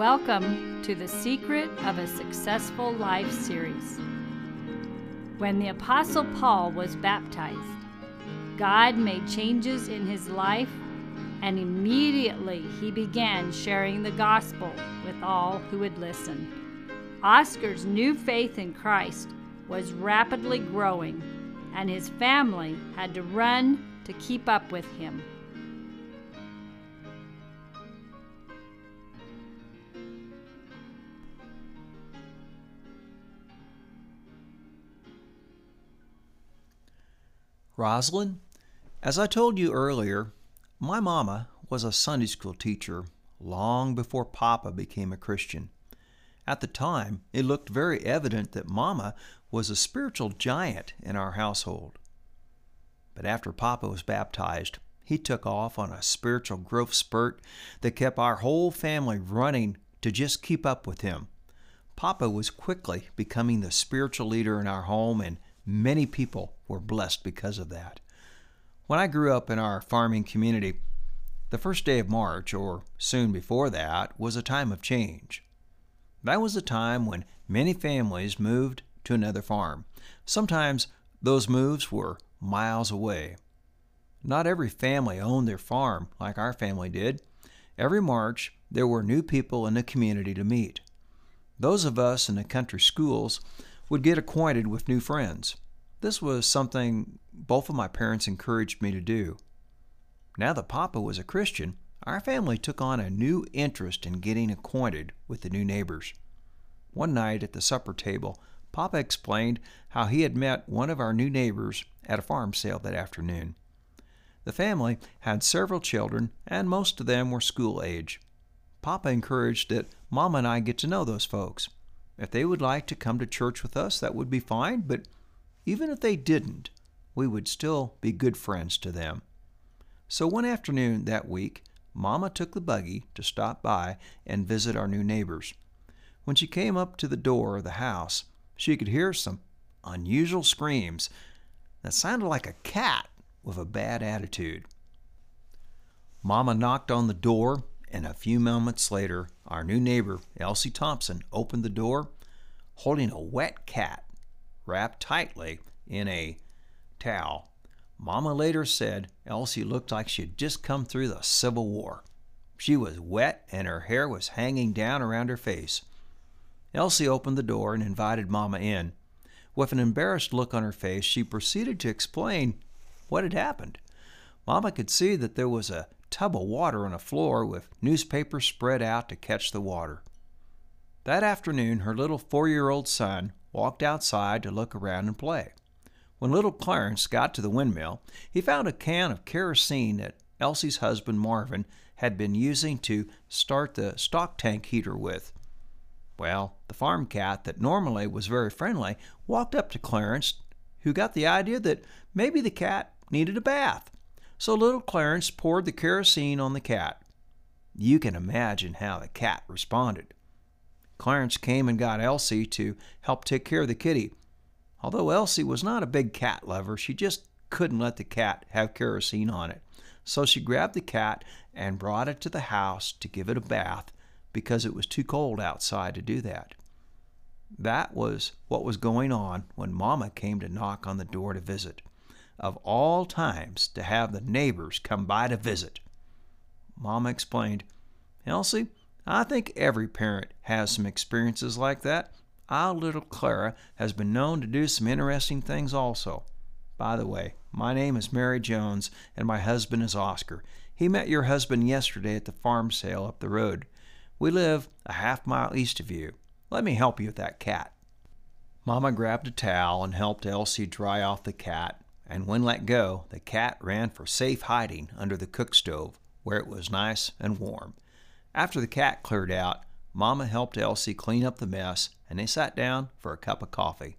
Welcome to the Secret of a Successful Life series. When the Apostle Paul was baptized, God made changes in his life, and immediately he began sharing the gospel with all who would listen. Oscar's new faith in Christ was rapidly growing, and his family had to run to keep up with him. Rosalind, as I told you earlier, my mama was a Sunday school teacher long before Papa became a Christian. At the time, it looked very evident that Mama was a spiritual giant in our household. But after Papa was baptized, he took off on a spiritual growth spurt that kept our whole family running to just keep up with him. Papa was quickly becoming the spiritual leader in our home, and Many people were blessed because of that. When I grew up in our farming community, the first day of March, or soon before that, was a time of change. That was a time when many families moved to another farm. Sometimes those moves were miles away. Not every family owned their farm like our family did. Every March, there were new people in the community to meet. Those of us in the country schools would get acquainted with new friends. This was something both of my parents encouraged me to do. Now that Papa was a Christian, our family took on a new interest in getting acquainted with the new neighbors. One night at the supper table, Papa explained how he had met one of our new neighbors at a farm sale that afternoon. The family had several children, and most of them were school age. Papa encouraged that Mama and I get to know those folks. If they would like to come to church with us, that would be fine, but even if they didn't, we would still be good friends to them. So one afternoon that week, Mama took the buggy to stop by and visit our new neighbors. When she came up to the door of the house, she could hear some unusual screams that sounded like a cat with a bad attitude. Mama knocked on the door and a few moments later, our new neighbor, Elsie Thompson, opened the door holding a wet cat wrapped tightly in a towel. Mama later said Elsie looked like she had just come through the Civil War. She was wet and her hair was hanging down around her face. Elsie opened the door and invited Mama in. With an embarrassed look on her face, she proceeded to explain what had happened. Mama could see that there was a tub of water on the floor with newspapers spread out to catch the water. That afternoon, her little four year old son walked outside to look around and play. When little Clarence got to the windmill, he found a can of kerosene that Elsie's husband Marvin had been using to start the stock tank heater with. Well, the farm cat, that normally was very friendly, walked up to Clarence, who got the idea that maybe the cat needed a bath so little Clarence poured the kerosene on the cat. You can imagine how the cat responded. Clarence came and got Elsie to help take care of the kitty. Although Elsie was not a big cat lover, she just couldn't let the cat have kerosene on it. So she grabbed the cat and brought it to the house to give it a bath because it was too cold outside to do that. That was what was going on when Mama came to knock on the door to visit of all times to have the neighbors come by to visit. Mama explained, Elsie, I think every parent has some experiences like that. Our little Clara has been known to do some interesting things also. By the way, my name is Mary Jones and my husband is Oscar. He met your husband yesterday at the farm sale up the road. We live a half mile east of you. Let me help you with that cat. Mama grabbed a towel and helped Elsie dry off the cat and when let go, the cat ran for safe hiding under the cook stove, where it was nice and warm. After the cat cleared out, Mama helped Elsie clean up the mess, and they sat down for a cup of coffee.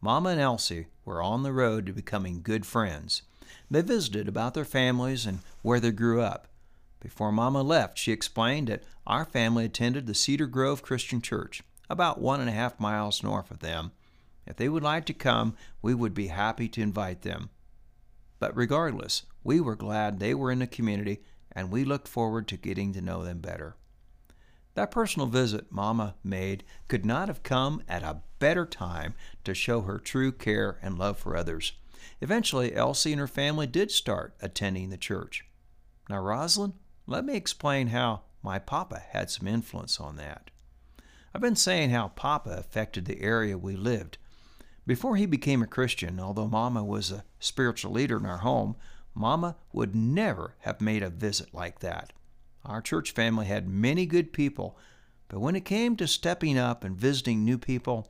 Mama and Elsie were on the road to becoming good friends. They visited about their families and where they grew up. Before Mama left, she explained that our family attended the Cedar Grove Christian Church, about one and a half miles north of them, if they would like to come, we would be happy to invite them. But regardless, we were glad they were in the community and we looked forward to getting to know them better. That personal visit Mama made could not have come at a better time to show her true care and love for others. Eventually, Elsie and her family did start attending the church. Now, Rosalind, let me explain how my papa had some influence on that. I've been saying how Papa affected the area we lived. Before he became a Christian, although Mama was a spiritual leader in our home, Mama would never have made a visit like that. Our church family had many good people, but when it came to stepping up and visiting new people,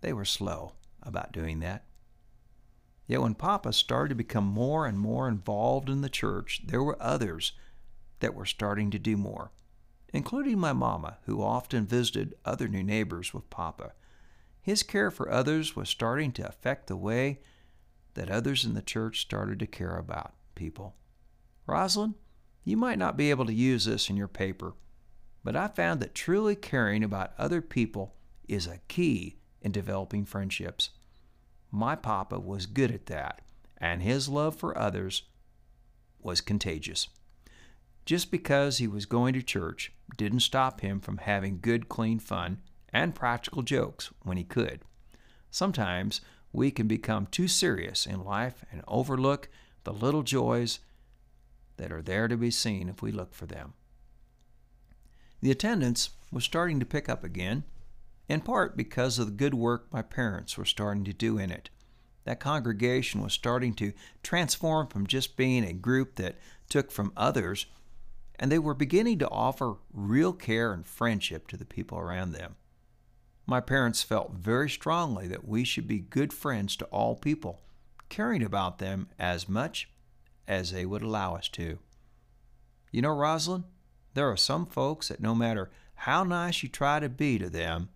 they were slow about doing that. Yet when Papa started to become more and more involved in the church, there were others that were starting to do more including my mama, who often visited other new neighbors with Papa. His care for others was starting to affect the way that others in the church started to care about people. Rosalind, you might not be able to use this in your paper, but I found that truly caring about other people is a key in developing friendships. My papa was good at that, and his love for others was contagious. Just because he was going to church didn't stop him from having good, clean fun and practical jokes when he could. Sometimes we can become too serious in life and overlook the little joys that are there to be seen if we look for them. The attendance was starting to pick up again, in part because of the good work my parents were starting to do in it. That congregation was starting to transform from just being a group that took from others and they were beginning to offer real care and friendship to the people around them. My parents felt very strongly that we should be good friends to all people, caring about them as much as they would allow us to. You know, Rosalind, there are some folks that no matter how nice you try to be to them,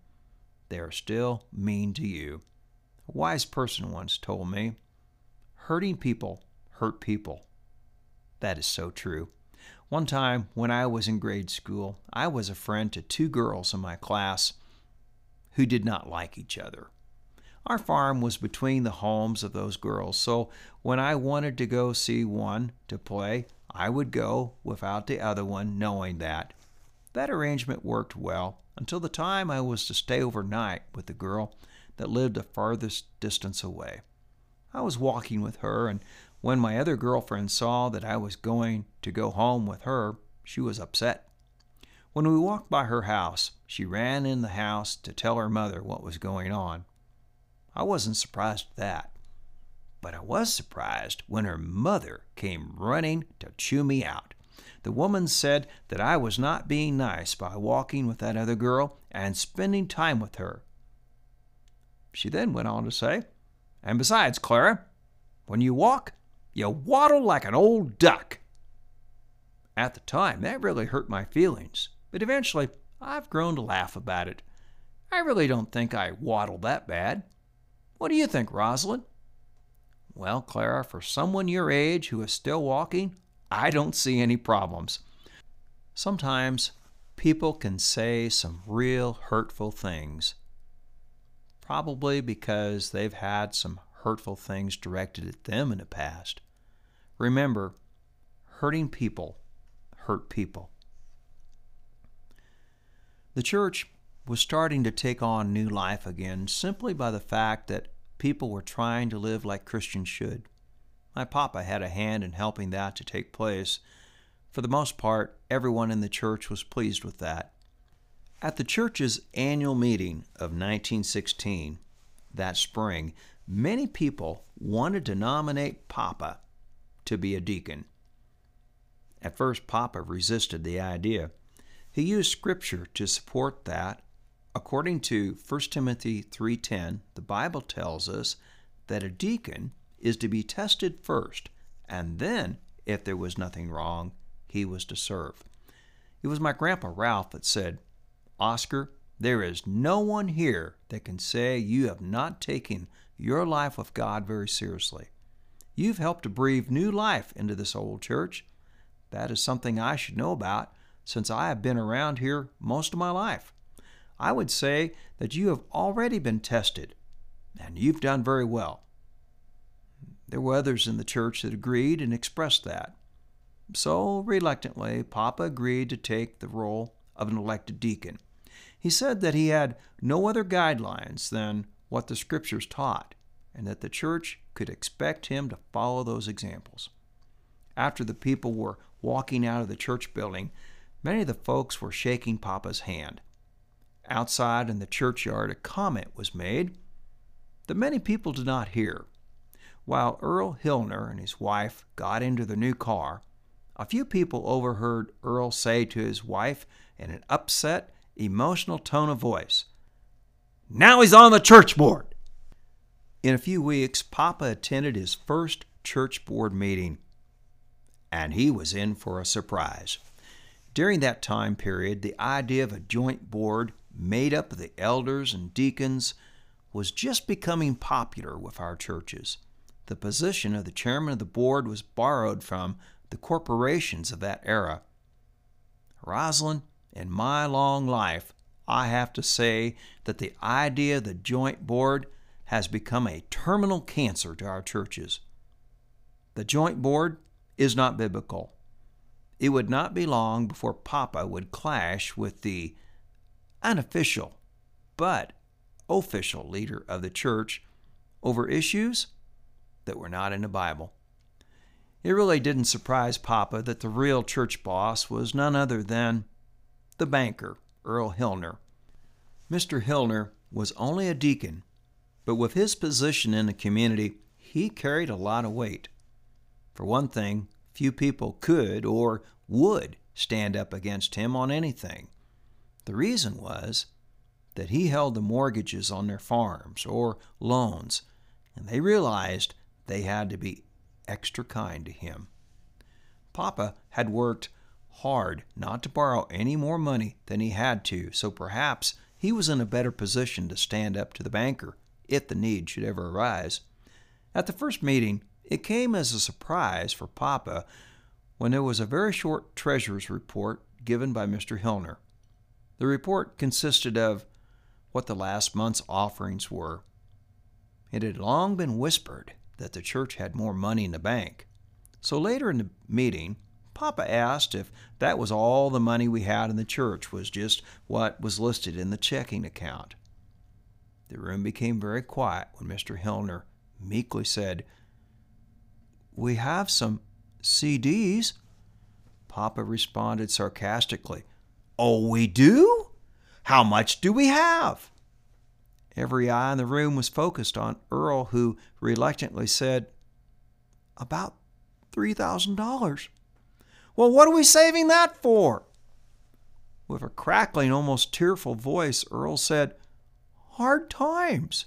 they are still mean to you. A wise person once told me, hurting people hurt people. That is so true. One time when I was in grade school, I was a friend to two girls in my class who did not like each other. Our farm was between the homes of those girls, so when I wanted to go see one to play, I would go without the other one knowing that. That arrangement worked well until the time I was to stay overnight with the girl that lived the farthest distance away. I was walking with her, and when my other girlfriend saw that I was going to go home with her, she was upset. When we walked by her house, she ran in the house to tell her mother what was going on. I wasn't surprised at that, but I was surprised when her mother came running to chew me out. The woman said that I was not being nice by walking with that other girl and spending time with her. She then went on to say, And besides, Clara, when you walk, you waddle like an old duck. At the time, that really hurt my feelings, but eventually I've grown to laugh about it. I really don't think I waddle that bad. What do you think, Rosalind? Well, Clara, for someone your age who is still walking, I don't see any problems. Sometimes people can say some real hurtful things, probably because they've had some hurtful things directed at them in the past. Remember, hurting people hurt people. The church was starting to take on new life again simply by the fact that people were trying to live like Christians should. My papa had a hand in helping that to take place. For the most part, everyone in the church was pleased with that. At the church's annual meeting of 1916, that spring, many people wanted to nominate Papa to be a deacon. At first, Papa resisted the idea. He used scripture to support that. According to 1 Timothy 3:10, the Bible tells us that a deacon is to be tested first, and then, if there was nothing wrong, he was to serve. It was my grandpa Ralph that said, Oscar, there is no one here that can say you have not taken your life with God very seriously. You've helped to breathe new life into this old church. That is something I should know about since I have been around here most of my life. I would say that you have already been tested, and you've done very well. There were others in the church that agreed and expressed that. So, reluctantly, Papa agreed to take the role of an elected deacon. He said that he had no other guidelines than what the scriptures taught, and that the church could expect him to follow those examples. After the people were walking out of the church building, many of the folks were shaking Papa's hand. Outside in the churchyard, a comment was made that many people did not hear. While Earl Hillner and his wife got into the new car, a few people overheard Earl say to his wife in an upset, emotional tone of voice, Now he's on the church board! In a few weeks, Papa attended his first church board meeting, and he was in for a surprise. During that time period, the idea of a joint board made up of the elders and deacons was just becoming popular with our churches. The position of the chairman of the board was borrowed from the corporations of that era. Rosalind, in my long life, I have to say that the idea of the joint board has become a terminal cancer to our churches. The joint board is not biblical. It would not be long before Papa would clash with the unofficial but official leader of the church over issues that were not in the Bible. It really didn't surprise Papa that the real church boss was none other than the banker, Earl Hillner. Mr. Hillner was only a deacon, but with his position in the community, he carried a lot of weight. For one thing, few people could or would stand up against him on anything. The reason was that he held the mortgages on their farms or loans, and they realized they had to be extra kind to him. Papa had worked hard not to borrow any more money than he had to, so perhaps he was in a better position to stand up to the banker if the need should ever arise. At the first meeting, it came as a surprise for Papa when there was a very short treasurer's report given by Mr. Hillner. The report consisted of what the last month's offerings were. It had long been whispered that the church had more money in the bank. So later in the meeting, Papa asked if that was all the money we had in the church was just what was listed in the checking account. The room became very quiet when Mr. Hillner meekly said, We have some CDs. Papa responded sarcastically, Oh, we do? How much do we have? Every eye in the room was focused on Earl, who reluctantly said, About $3,000. Well, what are we saving that for? With a crackling, almost tearful voice, Earl said, Hard times.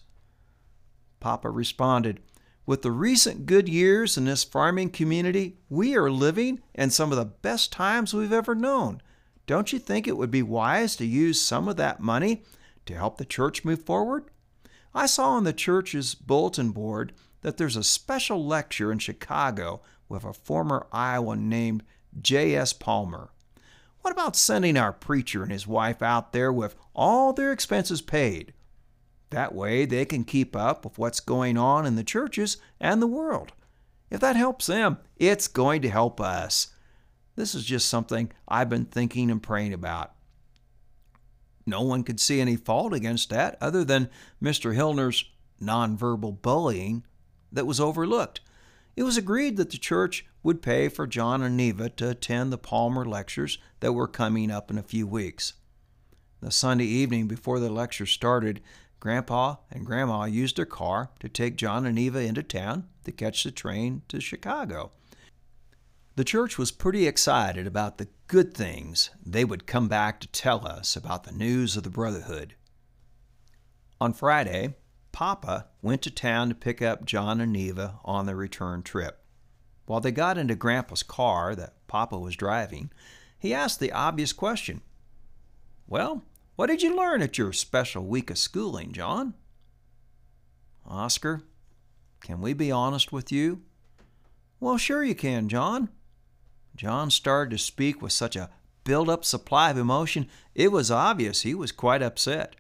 Papa responded, With the recent good years in this farming community, we are living in some of the best times we've ever known. Don't you think it would be wise to use some of that money to help the church move forward? I saw on the church's bulletin board that there's a special lecture in Chicago with a former Iowan named J.S. Palmer. What about sending our preacher and his wife out there with all their expenses paid? That way they can keep up with what's going on in the churches and the world. If that helps them, it's going to help us. This is just something I've been thinking and praying about. No one could see any fault against that other than Mr. Hillner's nonverbal bullying that was overlooked. It was agreed that the church would pay for John and Neva to attend the Palmer lectures that were coming up in a few weeks. The Sunday evening before the lecture started, Grandpa and Grandma used their car to take John and Neva into town to catch the train to Chicago. The church was pretty excited about the good things they would come back to tell us about the news of the Brotherhood. On Friday, Papa went to town to pick up John and Neva on their return trip. While they got into Grandpa's car that Papa was driving, he asked the obvious question Well, what did you learn at your special week of schooling, John? Oscar, can we be honest with you? Well, sure you can, John. John started to speak with such a built up supply of emotion, it was obvious he was quite upset.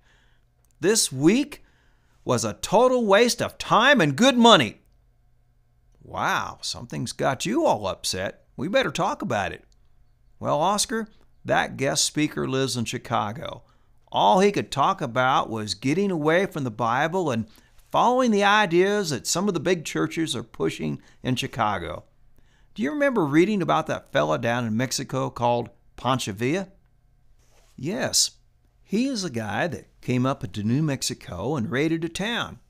This week was a total waste of time and good money. Wow, something's got you all upset. We better talk about it. Well, Oscar, that guest speaker lives in Chicago. All he could talk about was getting away from the Bible and following the ideas that some of the big churches are pushing in Chicago. Do you remember reading about that fella down in Mexico called Pancho Villa? Yes, he is a guy that came up into New Mexico and raided a town.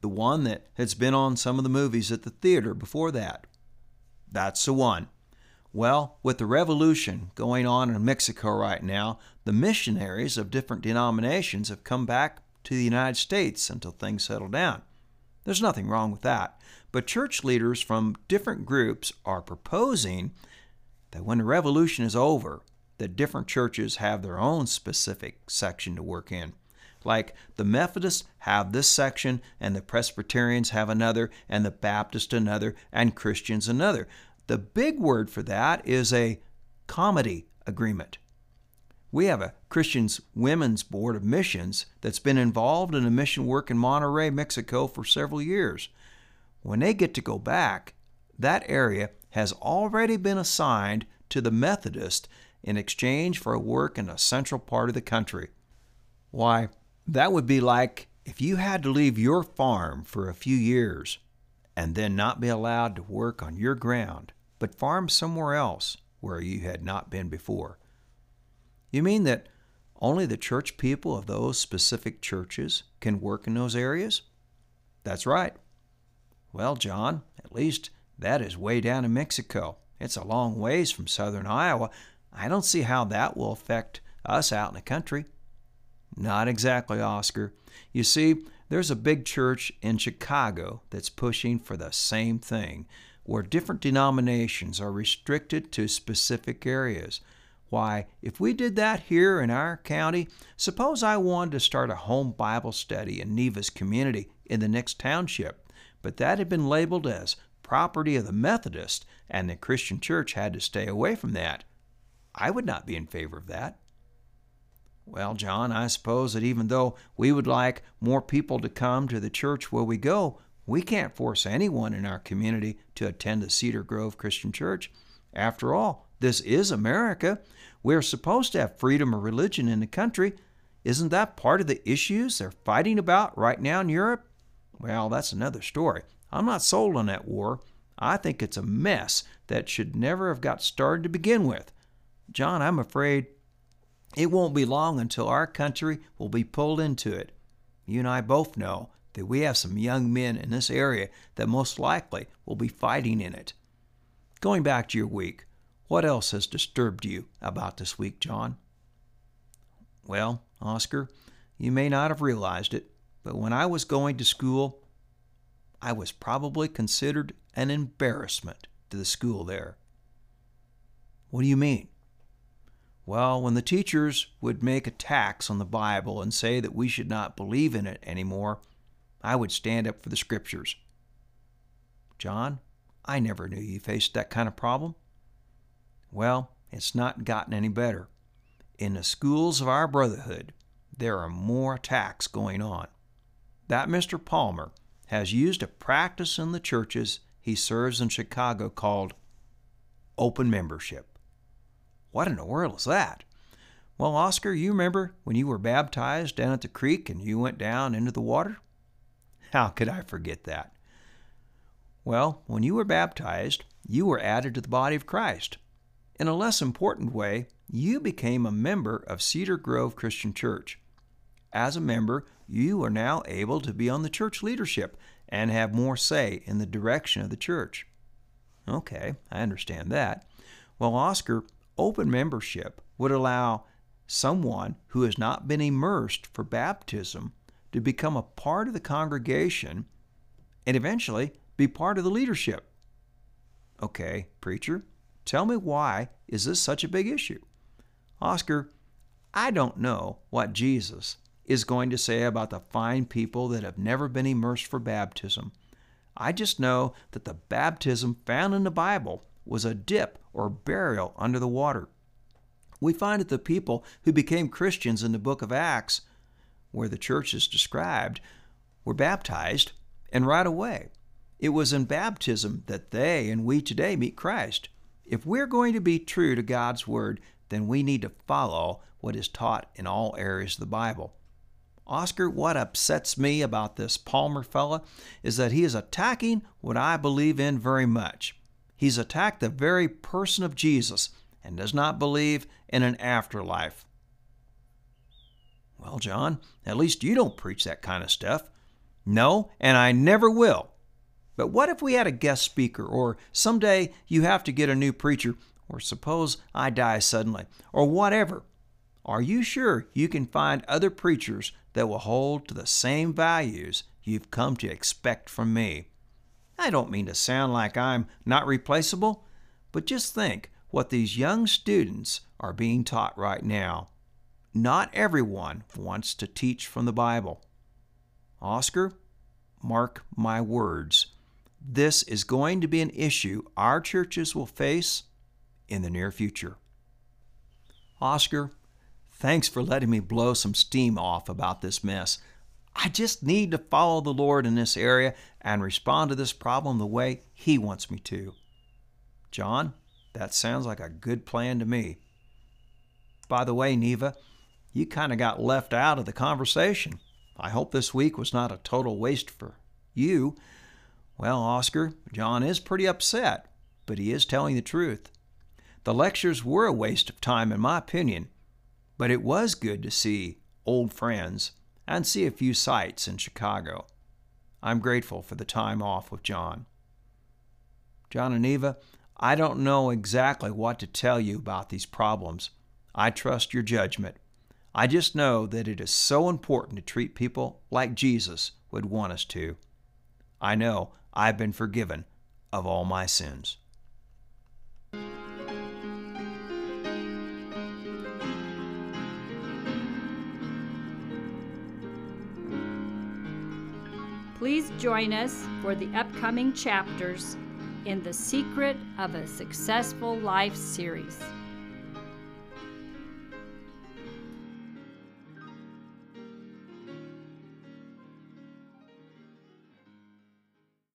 The one that has been on some of the movies at the theater before that. That's the one. Well, with the revolution going on in Mexico right now, the missionaries of different denominations have come back to the United States until things settle down. There's nothing wrong with that. But church leaders from different groups are proposing that when the revolution is over, that different churches have their own specific section to work in. Like the Methodists have this section, and the Presbyterians have another, and the Baptists another, and Christians another. The big word for that is a comity agreement. We have a Christians Women's Board of Missions that's been involved in a mission work in Monterrey, Mexico for several years. When they get to go back, that area has already been assigned to the Methodist in exchange for work in a central part of the country. Why, that would be like if you had to leave your farm for a few years and then not be allowed to work on your ground, but farm somewhere else where you had not been before. You mean that only the church people of those specific churches can work in those areas? That's right. Well, John, at least that is way down in Mexico. It's a long ways from southern Iowa. I don't see how that will affect us out in the country. Not exactly, Oscar. You see, there's a big church in Chicago that's pushing for the same thing, where different denominations are restricted to specific areas. Why, if we did that here in our county, suppose I wanted to start a home Bible study in Neva's community in the next township, but that had been labeled as property of the Methodist, and the Christian church had to stay away from that. I would not be in favor of that. Well, John, I suppose that even though we would like more people to come to the church where we go, we can't force anyone in our community to attend the Cedar Grove Christian Church. After all, this is America. We're supposed to have freedom of religion in the country. Isn't that part of the issues they're fighting about right now in Europe? Well, that's another story. I'm not sold on that war. I think it's a mess that should never have got started to begin with. John, I'm afraid it won't be long until our country will be pulled into it. You and I both know that we have some young men in this area that most likely will be fighting in it. Going back to your week, what else has disturbed you about this week, John? Well, Oscar, you may not have realized it, but when I was going to school, I was probably considered an embarrassment to the school there. What do you mean? Well, when the teachers would make attacks on the Bible and say that we should not believe in it anymore, I would stand up for the Scriptures. John, I never knew you faced that kind of problem. Well, it's not gotten any better. In the schools of our brotherhood, there are more attacks going on. That Mr. Palmer has used a practice in the churches he serves in Chicago called open membership. What in the world is that? Well, Oscar, you remember when you were baptized down at the creek and you went down into the water? How could I forget that? Well, when you were baptized, you were added to the body of Christ. In a less important way, you became a member of Cedar Grove Christian Church. As a member, you are now able to be on the church leadership and have more say in the direction of the church. Okay, I understand that. Well, Oscar, Open membership would allow someone who has not been immersed for baptism to become a part of the congregation and eventually be part of the leadership. Okay, preacher, tell me why is this such a big issue? Oscar, I don't know what Jesus is going to say about the fine people that have never been immersed for baptism. I just know that the baptism found in the Bible was a dip or burial under the water. We find that the people who became Christians in the book of Acts, where the church is described, were baptized, and right away. It was in baptism that they and we today meet Christ. If we're going to be true to God's Word, then we need to follow what is taught in all areas of the Bible. Oscar, what upsets me about this Palmer fella is that he is attacking what I believe in very much. He's attacked the very person of Jesus and does not believe in an afterlife. Well, John, at least you don't preach that kind of stuff. No, and I never will. But what if we had a guest speaker, or someday you have to get a new preacher, or suppose I die suddenly, or whatever? Are you sure you can find other preachers that will hold to the same values you've come to expect from me? I don't mean to sound like I'm not replaceable, but just think what these young students are being taught right now. Not everyone wants to teach from the Bible. Oscar, mark my words. This is going to be an issue our churches will face in the near future. Oscar, thanks for letting me blow some steam off about this mess. I just need to follow the Lord in this area and respond to this problem the way He wants me to. John, that sounds like a good plan to me. By the way, Neva, you kind of got left out of the conversation. I hope this week was not a total waste for you. Well, Oscar, John is pretty upset, but he is telling the truth. The lectures were a waste of time, in my opinion, but it was good to see old friends and see a few sights in Chicago. I'm grateful for the time off with John. John and Neva, I don't know exactly what to tell you about these problems. I trust your judgment. I just know that it is so important to treat people like Jesus would want us to. I know I've been forgiven of all my sins. Please join us for the upcoming chapters in the Secret of a Successful Life series.